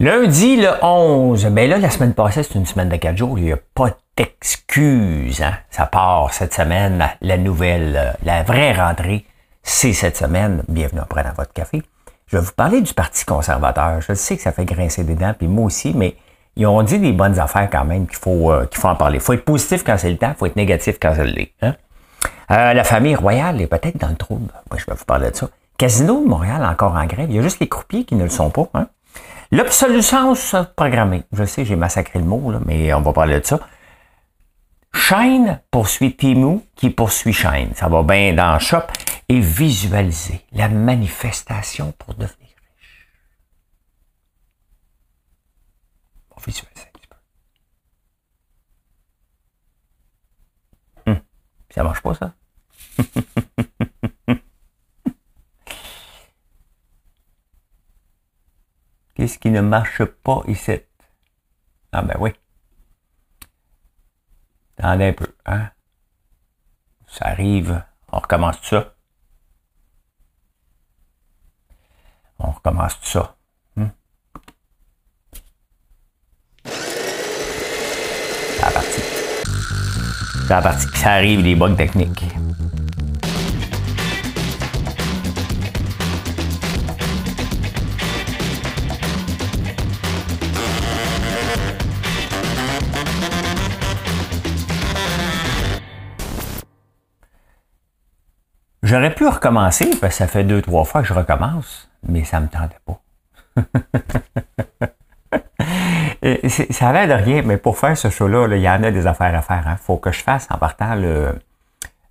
Lundi, le 11. Ben là, la semaine passée, c'est une semaine de quatre jours. Il n'y a pas d'excuses. Hein? Ça part cette semaine. La nouvelle, euh, la vraie rentrée, c'est cette semaine. Bienvenue à prendre votre café. Je vais vous parler du Parti conservateur. Je sais que ça fait grincer des dents, puis moi aussi, mais ils ont dit des bonnes affaires quand même qu'il faut, euh, qu'il faut en parler. Il faut être positif quand c'est le temps, il faut être négatif quand c'est le l'est. Hein? Euh, la famille royale est peut-être dans le trouble. Moi, je vais vous parler de ça. Casino de Montréal encore en grève. Il y a juste les croupiers qui ne le sont pas. Hein? L'obsolescence programmée. Je sais, j'ai massacré le mot, là, mais on va parler de ça. Shine poursuit Timu qui poursuit Shine. Ça va bien dans shop. Et visualiser la manifestation pour devenir riche. On va visualiser un petit peu. Hum. Ça marche pas, ça? Qui ne marche pas ici? Ah ben oui. Attendez un peu, hein? Ça arrive. On recommence tout ça. On recommence tout ça. Hmm? C'est la partie. C'est la partie ça arrive, les bugs techniques. J'aurais pu recommencer, parce que ça fait deux, trois fois que je recommence, mais ça ne me tentait pas. ça a l'air de rien, mais pour faire ce show-là, il y en a des affaires à faire. Il hein. faut que je fasse en partant le,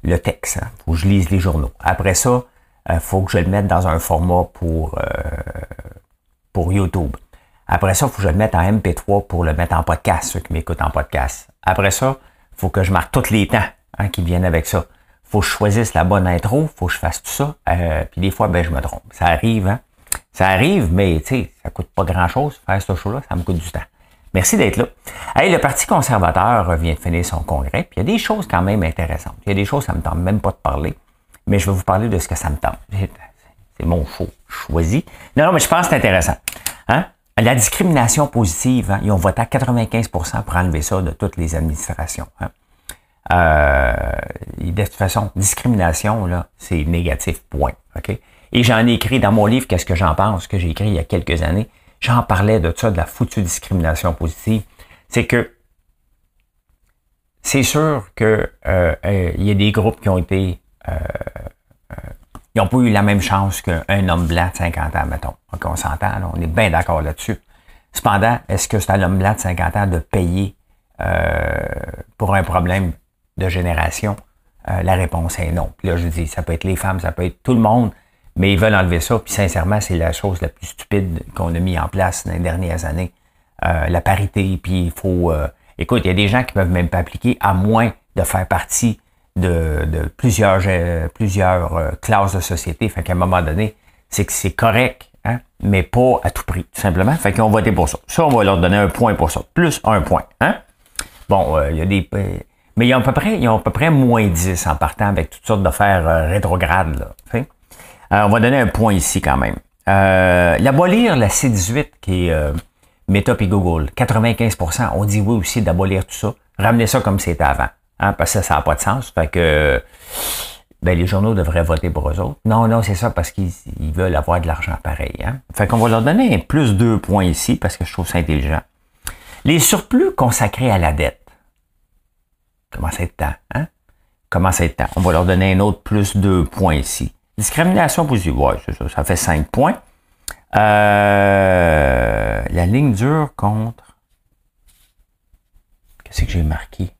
le texte. Il hein. faut que je lise les journaux. Après ça, il euh, faut que je le mette dans un format pour, euh, pour YouTube. Après ça, il faut que je le mette en MP3 pour le mettre en podcast, ceux qui m'écoutent en podcast. Après ça, il faut que je marque tous les temps hein, qui viennent avec ça faut que je choisisse la bonne intro, faut que je fasse tout ça. Euh, puis des fois, ben, je me trompe. Ça arrive, hein? Ça arrive, mais tu sais, ça coûte pas grand-chose faire ce show-là, ça me coûte du temps. Merci d'être là. Hey, le Parti conservateur vient de finir son congrès, puis il y a des choses quand même intéressantes. Il y a des choses, ça me tente même pas de parler, mais je vais vous parler de ce que ça me tente. C'est mon show choisi. Non, non, mais je pense que c'est intéressant. Hein? La discrimination positive, hein? ils ont voté à 95% pour enlever ça de toutes les administrations. Hein? Euh, de toute façon, discrimination, là, c'est négatif, point. OK? Et j'en ai écrit dans mon livre Qu'est-ce que j'en pense, que j'ai écrit il y a quelques années. J'en parlais de ça, de la foutue discrimination positive. C'est que c'est sûr que euh, euh, il y a des groupes qui ont été euh, ils n'ont pas eu la même chance qu'un homme blanc de 50 ans, mettons. Donc, on s'entend, on est bien d'accord là-dessus. Cependant, est-ce que c'est à l'homme blanc de 50 ans de payer pour un problème de génération? Euh, la réponse est non. Puis là, je dis, ça peut être les femmes, ça peut être tout le monde, mais ils veulent enlever ça. Puis sincèrement, c'est la chose la plus stupide qu'on a mis en place dans les dernières années. Euh, la parité, puis il faut... Euh, écoute, il y a des gens qui peuvent même pas appliquer, à moins de faire partie de, plusieurs, plusieurs classes de société. Fait qu'à un moment donné, c'est que c'est correct, hein, mais pas à tout prix, tout simplement. Fait qu'on va voter pour ça. Ça, on va leur donner un point pour ça. Plus un point. Hein? Bon, il y a des mais ils ont à peu près, ils ont à peu près moins 10 en partant avec toutes sortes d'affaires euh, rétrogrades. Là, euh, on va donner un point ici quand même. Euh, l'abolir la C18 qui est euh, Meta et Google, 95%, on dit oui aussi d'abolir tout ça. Ramener ça comme c'était avant. Hein, parce que ça n'a pas de sens. Fait que ben, les journaux devraient voter pour eux autres. Non, non, c'est ça parce qu'ils veulent avoir de l'argent pareil. Hein? Fait qu'on va leur donner plus deux points ici parce que je trouve ça intelligent. Les surplus consacrés à la dette. Comment ça être temps, hein? Comment ça être temps? On va leur donner un autre plus deux points ici. Discrimination positive, ouais, ça, ça fait cinq points. Euh, la ligne dure contre. Qu'est-ce que j'ai marqué?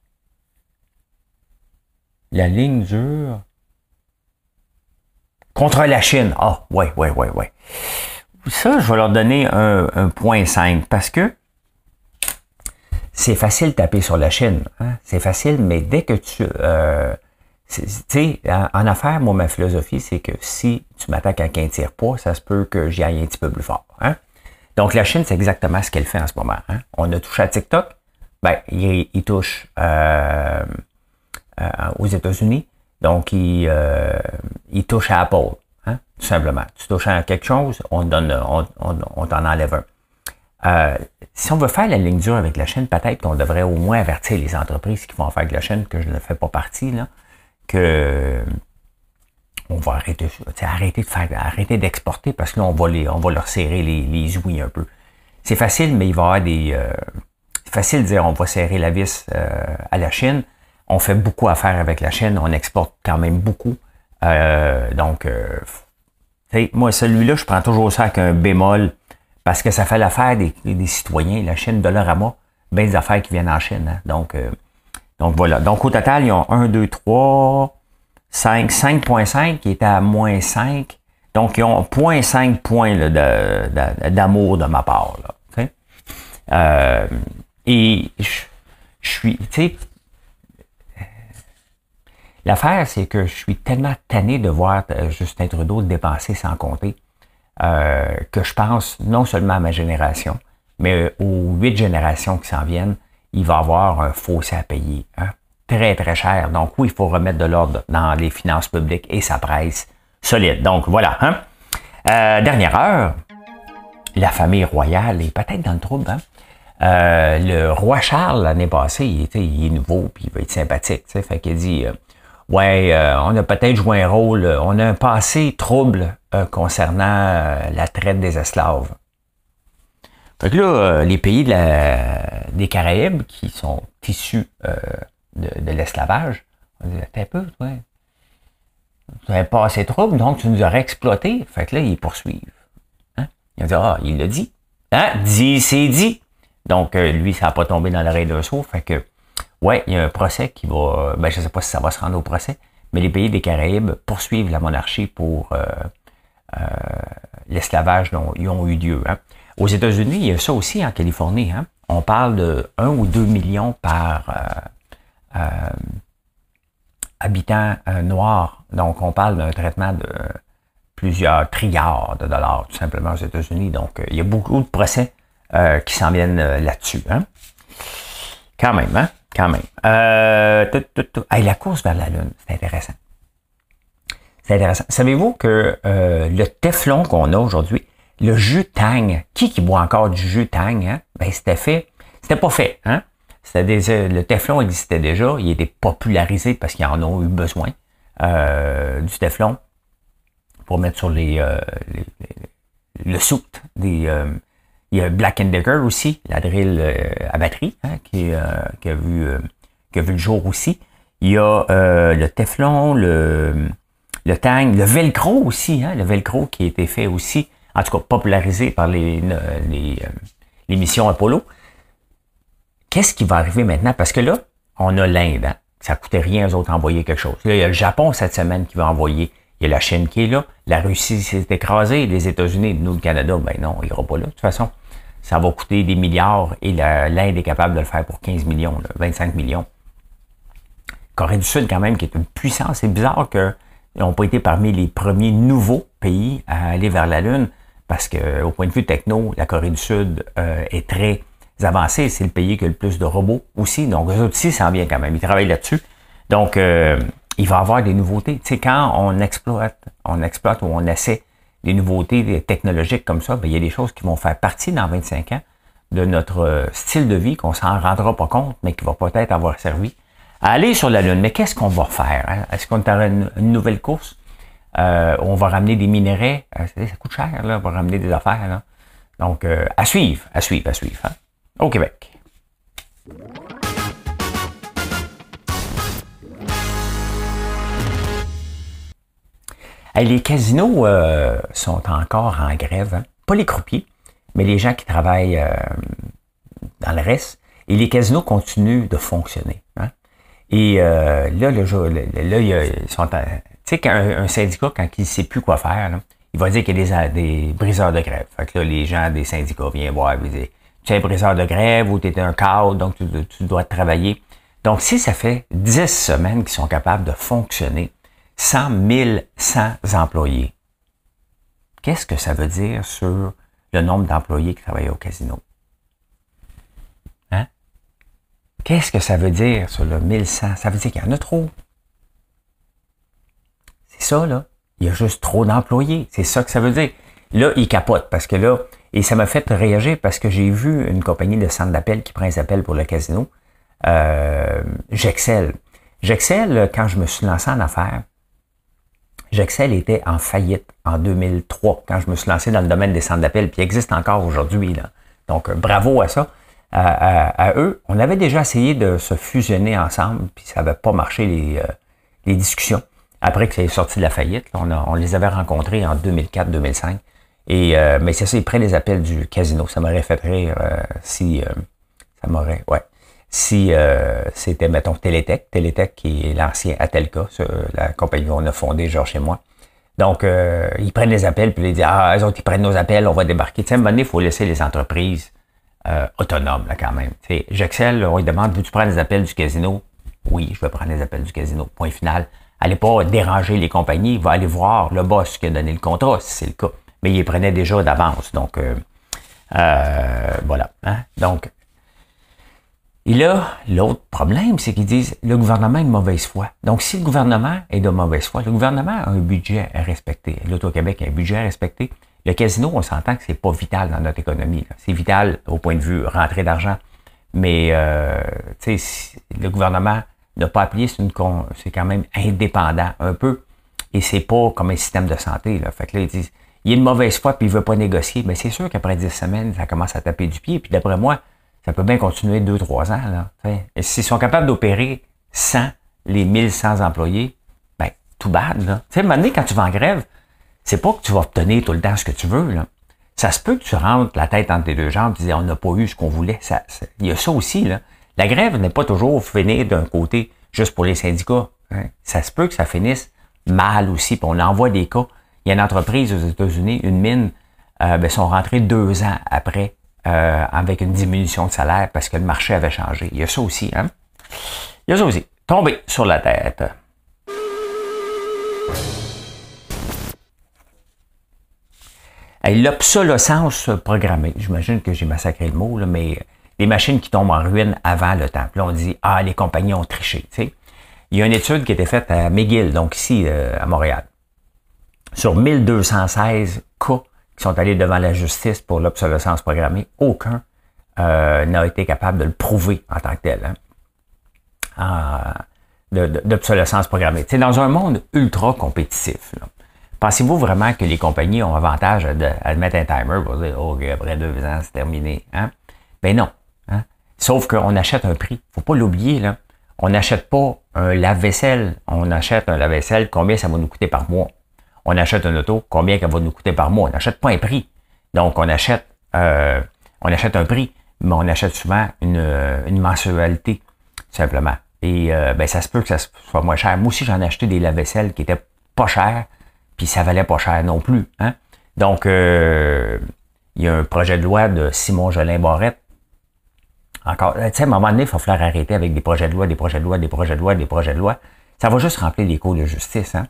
La ligne dure contre la Chine. Ah, ouais, ouais, ouais, ouais. Ça, je vais leur donner un, un point 5 parce que c'est facile de taper sur la Chine. Hein? C'est facile, mais dès que tu... Euh, tu sais, en, affaires, moi, ma philosophie, c'est que si tu m'attaques avec un tire poids, ça se peut que j'y aille un petit peu plus fort. Hein? Donc, la Chine, c'est exactement ce qu'elle fait en ce moment. Hein? On a touché à TikTok. Ben, il, touche euh, euh, aux États-Unis. Donc, il, euh, il touche à Apple. Hein? Tout simplement. Tu touches à quelque chose, on, donne, on, on, on t'en enlève un. Euh, si on veut faire la ligne dure avec la Chine, peut-être qu'on devrait au moins avertir les entreprises qui vont faire avec la Chine, que je ne fais pas partie, là, que on va arrêter, arrêter de faire, arrêter d'exporter parce que là, on va les, on va leur serrer les, les ouïes un peu. C'est facile, mais il va y avoir des. Euh, c'est facile de dire on va serrer la vis euh, à la Chine. On fait beaucoup à faire avec la Chine, on exporte quand même beaucoup. Euh, donc, moi, celui-là, je prends toujours ça avec un bémol parce que ça fait l'affaire des, citoyens. La Chine, Dollarama, bien des affaires qui viennent en Chine. Hein. Donc, donc voilà. Donc au total, ils ont 1, 2, 3, 5, 5.5 qui est à moins 5. Donc, ils ont 0.5 points d'amour de, ma part. Là, euh, et je, suis, tu sais, l'affaire, c'est que je suis tellement tanné de voir euh, Justin Trudeau dépenser sans compter euh, que je pense non seulement à ma génération, mais aux huit générations qui s'en viennent, il va avoir un fossé à payer. Hein? très, très cher. Donc oui, il faut remettre de l'ordre dans les finances publiques et ça presse solide. Donc voilà. Hein? Euh, dernière heure, la famille royale est peut-être dans le trouble. Hein? Euh, le roi Charles, l'année passée, il, était, il est nouveau, puis il va être sympathique. Fait qu'il dit euh, Ouais, on a peut-être joué un rôle, on a un passé trouble concernant la traite des esclaves. Fait que là, les pays de la, des Caraïbes qui sont issus de, l'esclavage. On dit, un peu, ouais. Tu n'avais pas assez de troubles, donc tu nous aurais exploité. Fait que là, ils poursuivent. Hein? Il a dit, ah, il l'a dit. Hein? Dit, c'est dit. Donc, euh, lui, ça n'a pas tombé dans l'oreille d'un saut. Fait que, ouais, il y a un procès qui va, ben, je ne sais pas si ça va se rendre au procès, mais les pays des Caraïbes poursuivent la monarchie pour euh, euh, l'esclavage dont ils ont eu lieu. Hein? Aux États-Unis, il y a ça aussi en Californie. Hein? On parle de 1 ou 2 millions par, euh, habitants euh, noirs. Donc, on parle d'un traitement de plusieurs trilliards de dollars, tout simplement, aux États-Unis. Donc, il y a beaucoup de procès qui s'en viennent là-dessus. Hein? Quand même, hein? Quand même. la course vers la Lune, c'est intéressant. C'est intéressant. Savez-vous que le Teflon qu'on a aujourd'hui, le jus Tang, qui qui boit encore du jus Tang, hein? Ben, c'était fait, c'était pas fait, hein? le Teflon existait déjà, il était popularisé parce qu'ils en ont eu besoin euh, du Teflon pour mettre sur les, euh, le soute des euh, il y a Black Decker aussi, la drill à batterie hein, qui, qui, a vu qui a vu le jour aussi. Il y a le Teflon, le le Tang, le Velcro aussi, hein, le Velcro qui a été fait aussi, en tout cas popularisé par les, les, les missions Apollo qu'est-ce qui va arriver maintenant? Parce que là, on a l'Inde. Hein? Ça coûtait rien aux autres d'envoyer quelque chose. Là, il y a le Japon cette semaine qui va envoyer. Il y a la Chine qui est là. La Russie s'est écrasée. Les États-Unis, nous, le Canada, ben non, il ira pas là. De toute façon, ça va coûter des milliards et l'Inde est capable de le faire pour 15 millions, 25 millions. Corée du Sud, quand même, qui est une puissance. C'est bizarre qu'ils n'ont pas été parmi les premiers nouveaux pays à aller vers la Lune parce que, au point de vue techno, la Corée du Sud euh, est très avancés, c'est le pays qui a le plus de robots aussi. Donc, eux aussi, ça en vient quand même. Ils travaillent là-dessus. Donc, euh, il va y avoir des nouveautés. Tu sais, quand on exploite, on exploite ou on essaie des nouveautés technologiques comme ça, bien, il y a des choses qui vont faire partie dans 25 ans de notre euh, style de vie qu'on s'en rendra pas compte, mais qui va peut-être avoir servi à aller sur la Lune. Mais qu'est-ce qu'on va faire? Hein? Est-ce qu'on aura une, nouvelle course? Euh, on va ramener des minerais. ça coûte cher, là, on va ramener des affaires. Là. Donc, à suivre, à suivre, à suivre. Hein? au Québec. Les casinos euh, sont encore en grève. Hein. Pas les croupiers, mais les gens qui travaillent euh, dans le reste. Et les casinos continuent de fonctionner. Hein. Et euh, là, le là, ils sont. Tu sais, qu'un syndicat, quand il ne sait plus quoi faire, il va dire qu'il y a des, briseurs de grève. Fait que là, les gens des syndicats viennent voir et disent tu es un briseur de grève ou tu es un cadre, donc tu, dois travailler. Donc, si ça fait 10 semaines qu'ils sont capables de fonctionner, 100 100 employés, qu'est-ce que ça veut dire sur le nombre d'employés qui travaillent au casino? Hein? Qu'est-ce que ça veut dire sur le 1100? Ça veut dire qu'il y en a trop. C'est ça, là. Il y a juste trop d'employés. C'est ça que ça veut dire. Là, ils capotent parce que là, Et ça m'a fait réagir parce que j'ai vu une compagnie de centre d'appel qui prend des appels pour le casino. Euh, J'excelle. J'excelle quand je me suis lancé en affaires. J'Excel était en faillite en 2003 quand je me suis lancé dans le domaine des centres d'appel, puis existe encore aujourd'hui. Donc, euh, bravo à ça. À, eux, on avait déjà essayé de se fusionner ensemble, puis ça n'avait pas marché les, euh, discussions. Après que ça est sorti de la faillite, on, les avait rencontrés en 2004-2005. Et euh, mais c'est ça, ils prennent les appels du casino. Ça m'aurait fait rire euh, si euh, ça m'aurait. Ouais. Si c'était, mettons, Télétech, Télétech qui est l'ancien Atelka, la compagnie qu'on a fondée, genre chez moi. Donc, ils prennent les appels, puis ils disent Ah, eux autres, ils prennent nos appels, on va débarquer. Tu sais, à il faut laisser les entreprises autonomes, là, quand même. Tu sais, J'excelle, on lui demande Veux-tu prendre les appels du casino? Oui, je vais prendre les appels du casino. Point final. Allez pas déranger les compagnies, va aller voir le boss qui a donné le contrat, si c'est le cas mais il les prenait déjà d'avance. Donc, euh, euh, voilà. Hein. Donc, et là, l'autre problème, c'est qu'ils disent le gouvernement est de mauvaise foi. Donc, si le gouvernement est de mauvaise foi, le gouvernement a un budget à respecter. L'Auto-Québec a un budget à respecter. Le casino, on s'entend que c'est pas vital dans notre économie. C'est vital au point de vue rentrée d'argent. Mais euh, le gouvernement n'a pas appuyé, c'est, quand même indépendant un peu. Et c'est pas comme un système de santé. Là. Fait que là, ils disent il est de mauvaise foi puis il veut pas négocier, mais c'est sûr qu'après 10 semaines, ça commence à taper du pied. Puis d'après moi, ça peut bien continuer 2-3 ans. Là, s'ils sont capables d'opérer sans les 1100 employés, ben, tout bad. Là. Tu sais, donné, quand tu vas en grève, c'est pas que tu vas obtenir tout le temps ce que tu veux. Là. Ça se peut que tu rentres la tête entre tes deux jambes et on n'a pas eu ce qu'on voulait. Ça, il y a ça aussi. Là. La grève n'est pas toujours finir d'un côté juste pour les syndicats. Hein. Ça se peut que ça finisse mal aussi. On envoie des cas il y a une entreprise aux États-Unis, une mine, euh, ben, sont rentrés deux ans après euh, avec une diminution de salaire parce que le marché avait changé. Il y a ça aussi, hein? Il y a ça aussi. Tomber sur la tête. L'obsolescence programmée, j'imagine que j'ai massacré le mot, mais les machines qui tombent en ruine avant le temps. Là, on dit, ah, les compagnies ont triché. Il y a une étude qui a été faite à McGill, donc ici, euh, à Montréal sur 1216 cas qui sont allés devant la justice pour l'obsolescence programmée, aucun euh, n'a été capable de le prouver en tant que tel. Hein, d'obsolescence programmée. C'est dans un monde ultra compétitif. Pensez-vous vraiment que les compagnies ont avantage à, mettre un timer pour dire Oh, après deux ans, c'est terminé? Hein? Ben non. Hein? Sauf qu'on achète un prix. faut pas l'oublier. là. On n'achète pas un lave-vaisselle. On achète un lave-vaisselle, combien ça va nous coûter par mois? On achète une auto, combien qu'elle va nous coûter par mois? On n'achète pas un prix. Donc, on achète, euh, on achète un prix, mais on achète souvent une, euh, une mensualité, simplement. Et euh, ben, ça se peut que ça soit moins cher. Moi aussi, j'en ai acheté des lave-vaisselle qui étaient pas chers, puis ça valait pas cher non plus. Hein? Donc, il y a un projet de loi de Simon Jolin Barrette. Encore, tu sais, à un moment donné, il va falloir arrêter avec des projets de loi, des projets de loi, des projets de loi, des projets de loi. Ça va juste remplir les cours de justice. Hein?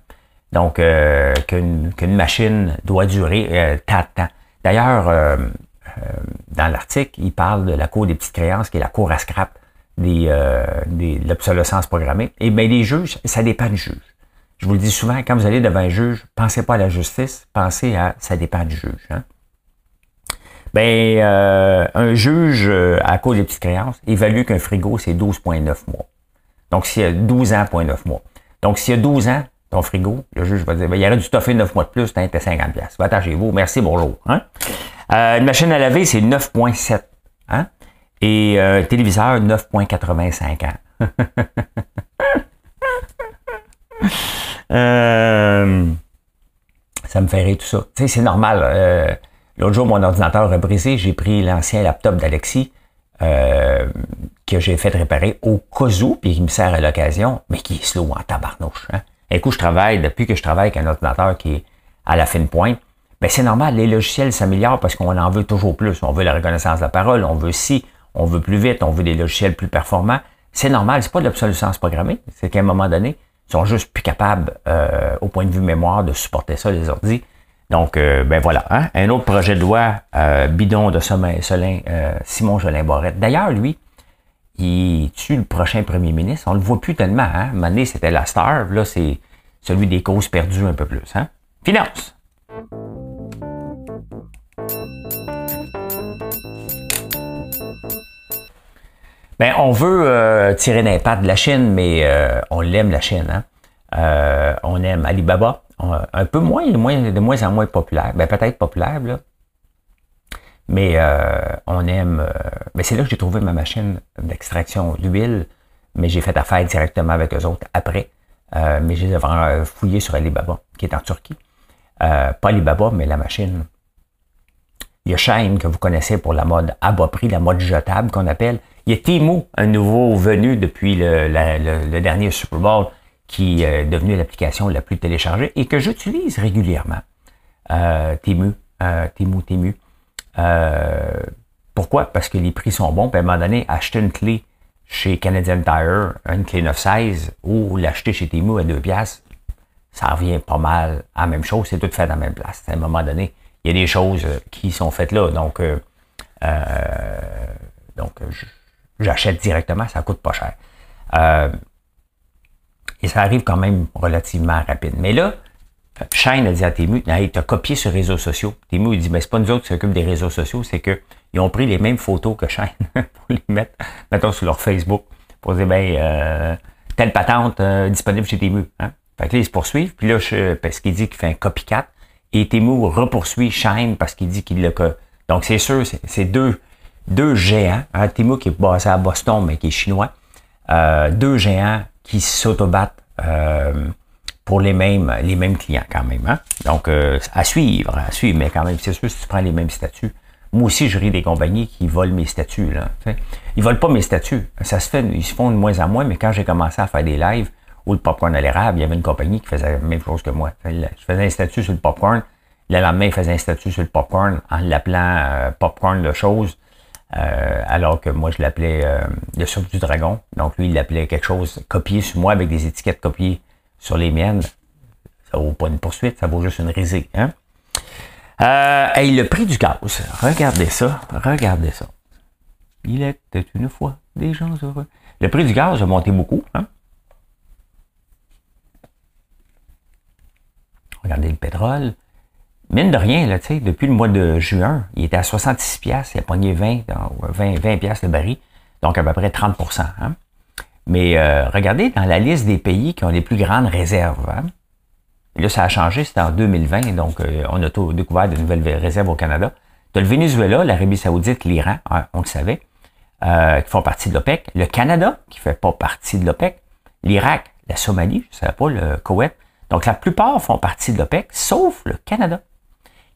Donc, euh, qu'une machine doit durer euh, tant de temps. D'ailleurs, euh, euh, dans l'article, il parle de la cour des petites créances, qui est la cour à scrap des, des, de l'obsolescence programmée. Et bien, les juges, ça dépend du juge. Je vous le dis souvent, quand vous allez devant un juge, pensez pas à la justice, pensez à ça dépend du juge. Hein? Ben, un juge à cour des petites créances évalue qu'un frigo, c'est 12,9 mois. Donc, s'il y a 12 ans, 9 mois. Donc, s'il y a 12 ans, ton frigo, le juge va dire, ben, il y aurait dû toffer 9 mois de plus, t'as 50 pièces. Va chez vous, merci, bonjour. Hein? Euh, une machine à laver, c'est 9.7. Hein? Et euh, téléviseur, 9.85 ans. euh, ça me fait rire tout ça. Tu sais, c'est normal. Euh, l'autre jour, mon ordinateur a brisé. J'ai pris l'ancien laptop d'Alexis que j'ai fait réparer au cas puis qui me sert à l'occasion, mais qui est slow en tabarnouche. Hein? Un coup, je travaille, depuis que je travaille avec un ordinateur qui est à la fine pointe, ben c'est normal, les logiciels s'améliorent parce qu'on en veut toujours plus. On veut la reconnaissance de la parole, on veut si, on veut plus vite, on veut des logiciels plus performants. C'est normal, c'est pas de l'obsolescence programmée, c'est qu'à un moment donné, ils sont juste plus capables, euh, au point de vue mémoire, de supporter ça, les ordi. Donc, euh, ben voilà, hein? un autre projet de loi euh, bidon de Solin, Simon Jolin Barrette. D'ailleurs, lui, il tue le prochain premier ministre. On le voit plus tellement. Hein? Mané, c'était la star. Là, c'est celui des causes perdues un peu plus. Hein? Finance. Ben, on veut euh, tirer l'impact de la Chine, mais euh, on l'aime la Chine. Hein? Euh, on aime Alibaba, un peu moins, de moins, de moins en moins populaire. Ben, peut-être populaire, là. Mais on aime. ben, c'est là que j'ai trouvé ma machine d'extraction d'huile, mais j'ai fait affaire directement avec eux autres après. mais j'ai vraiment fouillé sur Alibaba, qui est en Turquie. pas Alibaba, mais la machine. Il y a Shine que vous connaissez pour la mode à bas prix, la mode jetable qu'on appelle. Il y a Temu, un nouveau venu depuis le, dernier Super Bowl, qui est devenu l'application la plus téléchargée et que j'utilise régulièrement. Euh, Temu, euh, Temu, Temu. Euh, pourquoi? Parce que les prix sont bons. Puis à un moment donné, acheter une clé chez Canadian Tire, une clé 916, ou l'acheter chez Temu à 2 piastres, ça revient pas mal à la même chose. C'est tout fait à la même place. À un moment donné, il y a des choses qui sont faites là. Donc, donc j'achète directement, ça coûte pas cher. Euh, et ça arrive quand même relativement rapide. Mais là, Shine a dit à Temu, hey, tu as copié sur réseaux sociaux. Temu, il dit, mais c'est pas nous autres qui s'occupent des réseaux sociaux, c'est qu'ils ont pris les mêmes photos que Shine pour les mettre, mettons, sur leur Facebook, pour dire, ben, euh, telle patente euh, disponible chez Temu. Hein? Fait que là, ils se poursuivent. Puis là, parce qu'il dit qu'il fait un copycat. Et Temu repoursuit Shine parce qu'il dit qu'il l'a... Donc, c'est sûr, c'est deux deux géants, hein, Timo qui est basé à Boston, mais qui est chinois, euh, deux géants qui s'autobattent euh, pour les mêmes, les mêmes clients quand même. Hein? Donc, euh, à suivre, à suivre, mais quand même, c'est sûr, si tu prends les mêmes statuts. Moi aussi, je ris des compagnies qui volent mes statuts. Là, ils volent pas mes statuts. Ça se fait, ils se font de moins en moins, mais quand j'ai commencé à faire des lives où le popcorn à l'érable, il y avait une compagnie qui faisait la même chose que moi. Je faisais un statut sur le popcorn. Le lendemain, il faisait un statut sur le popcorn en l'appelant popcorn de choses. Euh, alors que moi, je l'appelais euh, le souffle du dragon. Donc, lui, il l'appelait quelque chose copié sur moi avec des étiquettes copiées sur les miennes. Ça vaut pas une poursuite, ça vaut juste une risée. Hein? Euh, le prix du gaz, regardez ça, regardez ça. Il était une fois des gens heureux. Le prix du gaz a monté beaucoup. Hein? Regardez le pétrole. Mine de rien, là, depuis le mois de juin, il était à 66 pièces, il a pogné 20, 20, 20 pièces le baril, donc à peu près 30 hein. Mais euh, regardez dans la liste des pays qui ont les plus grandes réserves. Hein. là, ça a changé, c'était en 2020, donc euh, on a découvert de nouvelles réserves au Canada. Tu le Venezuela, l'Arabie Saoudite, l'Iran, hein, on le savait, euh, qui font partie de l'OPEC. Le Canada, qui fait pas partie de l'OPEC. L'Irak, la Somalie, je ne savais pas, le Koweït. Donc la plupart font partie de l'OPEC, sauf le Canada.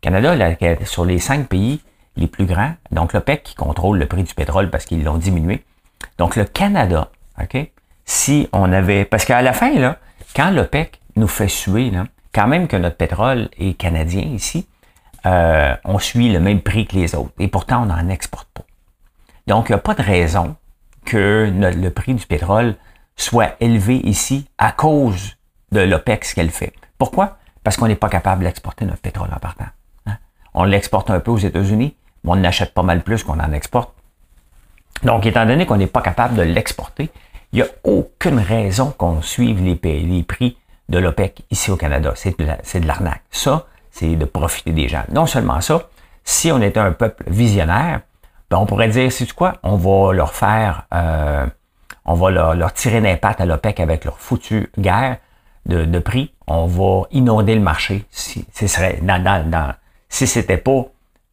Canada, là, sur les cinq pays les plus grands, donc l'OPEC qui contrôle le prix du pétrole parce qu'ils l'ont diminué. Donc le Canada, OK, si on avait... Parce qu'à la fin, là, quand l'OPEC nous fait suer, là, quand même que notre pétrole est canadien ici, euh, on suit le même prix que les autres. Et pourtant, on n'en exporte pas. Donc, il n'y a pas de raison que le prix du pétrole soit élevé ici à cause de l'OPEC, ce qu'elle fait. Pourquoi? Parce qu'on n'est pas capable d'exporter notre pétrole en partant. On l'exporte un peu aux États-Unis, mais on n'achète pas mal plus qu'on en exporte. Donc, étant donné qu'on n'est pas capable de l'exporter, il n'y a aucune raison qu'on suive les, prix de l'OPEC ici au Canada. C'est de l'arnaque. Ça, c'est de profiter des gens. Non seulement ça, si on était un peuple visionnaire, ben on pourrait dire, c'est quoi, on va leur faire, euh, on va leur, tirer l'impact à l'OPEC avec leur foutue guerre de, prix. On va inonder le marché. Si, ce serait si c'était pas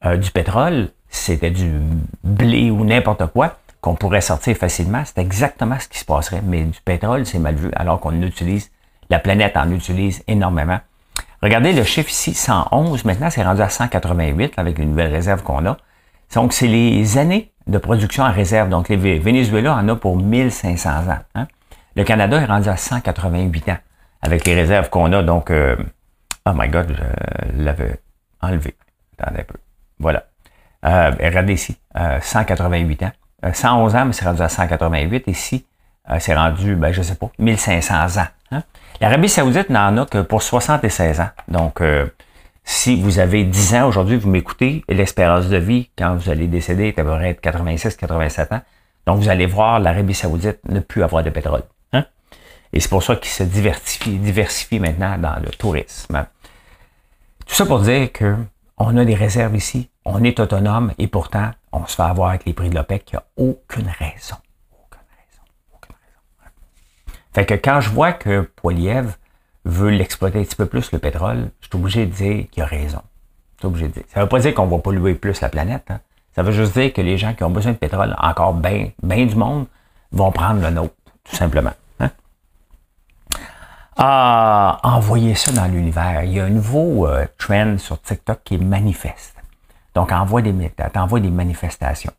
euh, du pétrole, c'était du blé ou n'importe quoi qu'on pourrait sortir facilement, c'est exactement ce qui se passerait. Mais du pétrole, c'est mal vu, alors qu'on utilise, la planète en utilise énormément. Regardez le chiffre ici, 111. Maintenant, c'est rendu à 188 avec les nouvelles réserves qu'on a. Donc, c'est les années de production en réserve. Donc, les Venezuela en a pour 1500 ans. Hein. Le Canada est rendu à 188 ans avec les réserves qu'on a. Donc, euh, oh my God, je l'avais enlevé. Attendez un peu. Voilà. Euh, regardez ici, 188 euh, ans. 111 euh, ans, mais c'est rendu à 188. Ici, c'est rendu, ben, je sais pas, 1500 ans. Hein. L'Arabie saoudite n'en a que pour 76 ans. Donc, si vous avez 10 ans aujourd'hui, vous m'écoutez, l'espérance de vie, quand vous allez décéder, devrait être 86-87 ans. Donc, vous allez voir l'Arabie saoudite ne plus avoir de pétrole. Hein. Et c'est pour ça qu'il se diversifie, diversifie maintenant dans le tourisme. Tout ça pour dire que on a des réserves ici. On est autonome et pourtant, on se fait avoir avec les prix de l'OPEC. Il n'y a aucune raison. Aucune raison. Aucune raison. Fait que quand je vois que Poiliev veut l'exploiter un petit peu plus, le pétrole, je suis obligé de dire qu'il a raison. obligé de dire. Ça ne veut pas dire qu'on va polluer plus la planète. Hein. Ça veut juste dire que les gens qui ont besoin de pétrole, encore bien du monde, vont prendre le nôtre, tout simplement. Hein. Ah, envoyer ça dans l'univers. Il y a un nouveau euh, trend sur TikTok qui est manifeste. Donc, envoie des, des manifestations.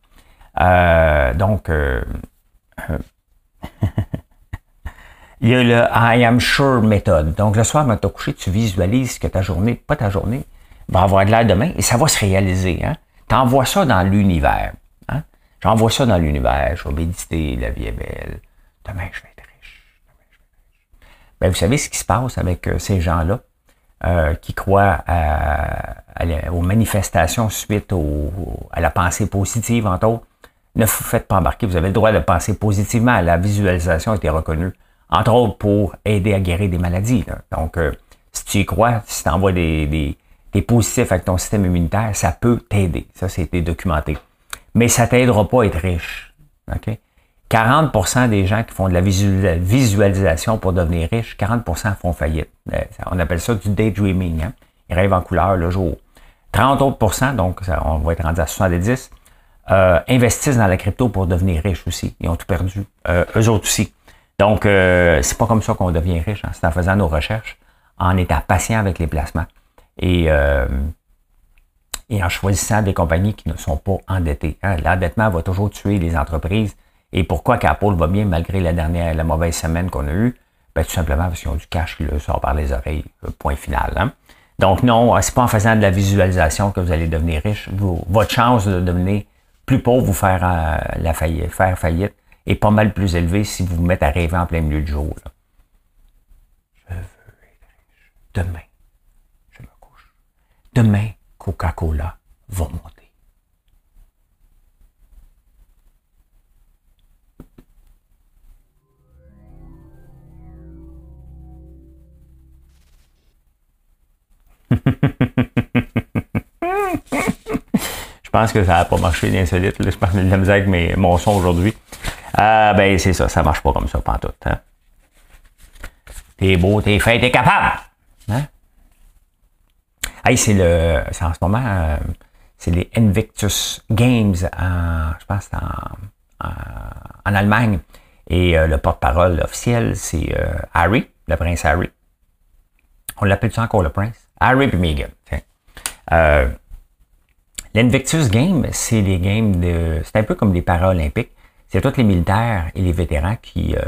Euh, donc, euh, il y a le I am sure méthode. Donc, le soir, quand tu couché, tu visualises que ta journée, pas ta journée, va avoir de l'air demain et ça va se réaliser. Hein? Tu envoies ça dans l'univers. Hein? J'envoie ça dans l'univers. Je vais méditer, la vie est belle. Demain, je vais être riche. Demain, je vais être riche. Ben, vous savez ce qui se passe avec euh, ces gens-là? Euh, qui croient à, aux manifestations suite à la pensée positive, entre autres. Ne vous faites pas embarquer. Vous avez le droit de penser positivement. La visualisation a été reconnue entre autres pour aider à guérir des maladies. Donc, euh, si tu y crois, si tu envoies des, des, des, positifs avec ton système immunitaire, ça peut t'aider. Ça, c'était documenté. Mais ça t'aidera pas à être riche. OK? 40% des gens qui font de la visualisation pour devenir riches, 40% font faillite. Euh, on appelle ça du daydreaming. Hein? Ils rêvent en couleur le jour. 30 autres donc on va être rendu à 70, euh, investissent dans la crypto pour devenir riches aussi. Ils ont tout perdu. Euh, eux autres aussi. Donc, euh, c'est pas comme ça qu'on devient riche. Hein. C'est en faisant nos recherches, en étant patient avec les placements et, euh, et en choisissant des compagnies qui ne sont pas endettées. Hein. L'endettement va toujours tuer les entreprises. Et pourquoi qu'Apple va bien malgré la dernière, la mauvaise semaine qu'on a eue? Ben, tout simplement parce qu'ils ont du cash qui leur sort par les oreilles. Euh, point final. Hein. Donc non, c'est pas en faisant de la visualisation que vous allez devenir riche. votre chance de devenir plus pauvre, vous faire la faillite, faire faillite, est pas mal plus élevé si vous vous mettez à rêver en plein milieu du jour. Je veux être riche. Demain, je me couche. Demain, Coca-Cola va monter. Je pense que ça n'a pas marché d'insolite. Je pense que j'ai de la misère avec mon son aujourd'hui. Ah, ben, c'est ça, ça marche pas comme ça, pantoute. Hein? T'es beau, t'es fait, t'es capable. Hein? Hey, c'est le. C'est en ce moment. Euh, c'est les Invictus Games en, je pense, en, en, Allemagne. Et euh, le porte-parole officiel, c'est euh, Harry, le prince Harry. On l'appelle ça encore le prince? Harry et Meghan. L'Invictus Games, c'est les games de. C'est un peu comme les Paralympiques c'est tous les militaires et les vétérans qui, euh,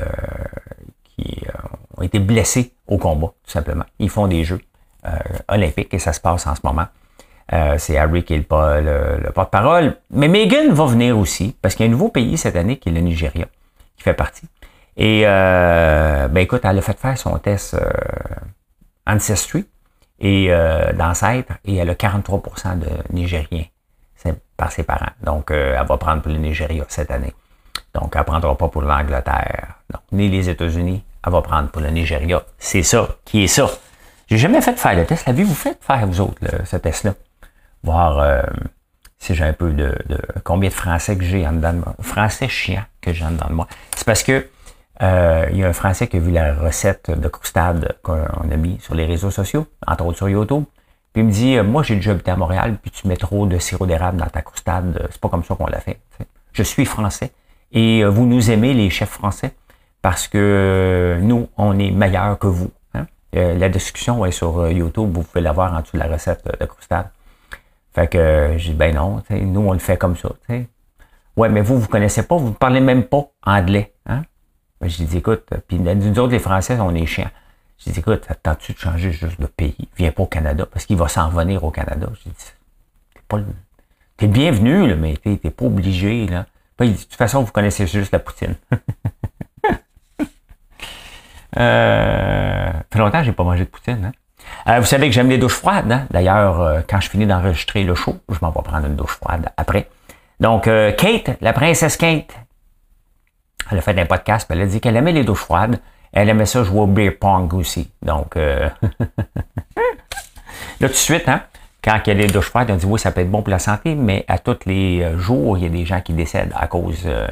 qui euh, ont été blessés au combat, tout simplement. Ils font des Jeux euh, olympiques et ça se passe en ce moment. c'est Harry qui est le, le, porte-parole. Mais Megan va venir aussi, parce qu'il y a un nouveau pays cette année qui est le Nigeria, qui fait partie. Et ben écoute, elle a fait faire son test Ancestry et d'ancêtre, et elle a 43% de Nigériens par ses parents. Donc, elle va prendre pour le Nigeria cette année. Donc, elle ne prendra pas pour l'Angleterre, ni les États-Unis. Elle va prendre pour le Nigeria. C'est ça qui est ça. J'ai jamais fait faire le test. L'avez-vous fait faire, vous autres, ce test-là? Voir euh, si j'ai un peu de, combien de français que j'ai en dedans de moi. Français chiant que j'ai en dedans de moi. C'est parce que euh, il y a un Français qui a vu la recette de croustade qu'on a mis sur les réseaux sociaux, entre autres sur YouTube. Puis il me dit, euh, moi j'ai déjà habité à Montréal, puis tu mets trop de sirop d'érable dans ta croustade. C'est pas comme ça qu'on l'a fait. Je suis français. Et euh, vous nous aimez, les chefs français, parce que euh, nous, on est meilleurs que vous. Hein. Euh, la discussion est sur YouTube, vous pouvez la voir en dessous de la recette de croustade. Fait que j'ai dit, ben non, nous, on le fait comme ça. T'sais. Ouais, mais vous, vous connaissez pas, vous parlez même pas anglais. Hein? Ben, j'ai dit, écoute, puis nous autres, les Français, on est chiants. J'ai dit, écoute, attends-tu de changer juste de pays? Viens pas au Canada, parce qu'il va s'en revenir au Canada. J'ai dit, t'es pas le... T'es bienvenu, là, mais t'es pas obligé, là. De toute façon, vous connaissez juste la poutine. euh, ça fait longtemps que j'ai pas mangé de poutine. Hein? Euh, vous savez que j'aime les douches froides. Hein? D'ailleurs, euh, quand je finis d'enregistrer le show, je m'en vais prendre une douche froide après. Donc, euh, Kate, la princesse Kate, elle a fait un podcast, elle a dit qu'elle aimait les douches froides. Elle aimait ça jouer au beer pong aussi. Donc, là, tout de suite, hein, quand il y a des douches froides, on dit oui, ça peut être bon pour la santé, mais à tous les euh, jours, il y a des gens qui décèdent à cause euh,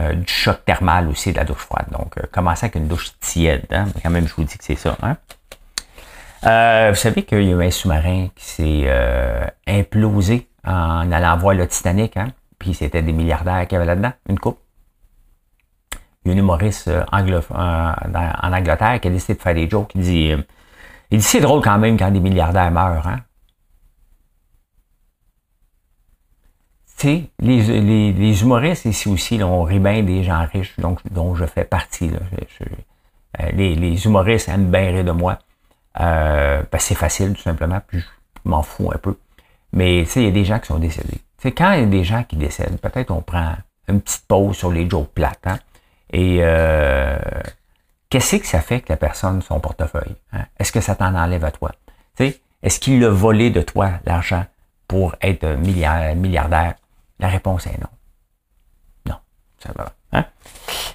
euh, du choc thermal aussi de la douche froide. Donc, commencez avec une douche tiède. Hein? Quand même, je vous dis que c'est ça. Hein? vous savez qu'il y a eu un sous-marin qui s'est implosé en allant voir le Titanic. Hein? Puis c'était des milliardaires qui avaient là-dedans, une coupe. Il y a une humoriste en Angleterre qui a décidé de faire des jokes. Il dit, il dit c'est drôle quand même quand des milliardaires meurent. Hein? les, les, les, humoristes ici aussi, là, on rit bien des gens riches, donc, dont je fais partie. Là. Euh, les, humoristes aiment bien rire de moi. Euh, c'est facile, tout simplement, puis je m'en fous un peu. Mais il y a des gens qui sont décédés. quand il y a des gens qui décèdent, peut-être on prend une petite pause sur les jokes plates. Hein? Et euh, qu'est-ce que ça fait que la personne, son portefeuille? Hein? Est-ce que ça t'en enlève à toi? Est-ce qu'il a volé de toi l'argent pour être milliardaire? La réponse est non. Non. Ça va. Hein?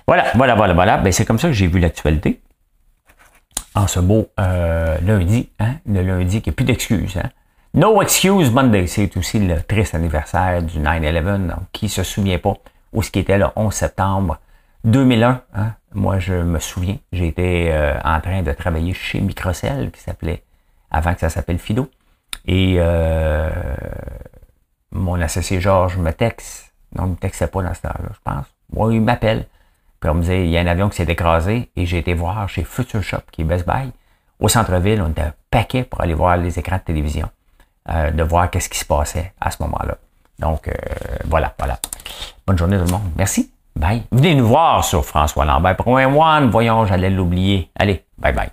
Voilà, voilà, voilà, voilà. Ben, c'est comme ça que j'ai vu l'actualité. En ce beau euh, lundi, hein? le lundi qui n'a plus d'excuses. No Excuse Monday, c'est aussi le triste anniversaire du 9-11. Qui ne se souvient pas où ce qui était le 11 septembre 2001. Hein? Moi, je me souviens, j'étais euh, en train de travailler chez Microcell, qui s'appelait, avant que ça s'appelle Fido. Et euh, mon associé Georges me texte. Non, il ne me textait pas dans ce temps-là, je pense. Moi, il m'appelle. Puis on me dit, il y a un avion qui s'est écrasé et j'ai été voir chez Future Shop, qui est Best Buy, au centre-ville. On était un paquet pour aller voir les écrans de télévision, euh, de voir qu'est-ce qui se passait à ce moment-là. Donc, voilà, voilà. Bonne journée tout le monde. Merci. Bye. Venez nous voir sur François Lambert. One, voyons, j'allais l'oublier. Allez, bye bye.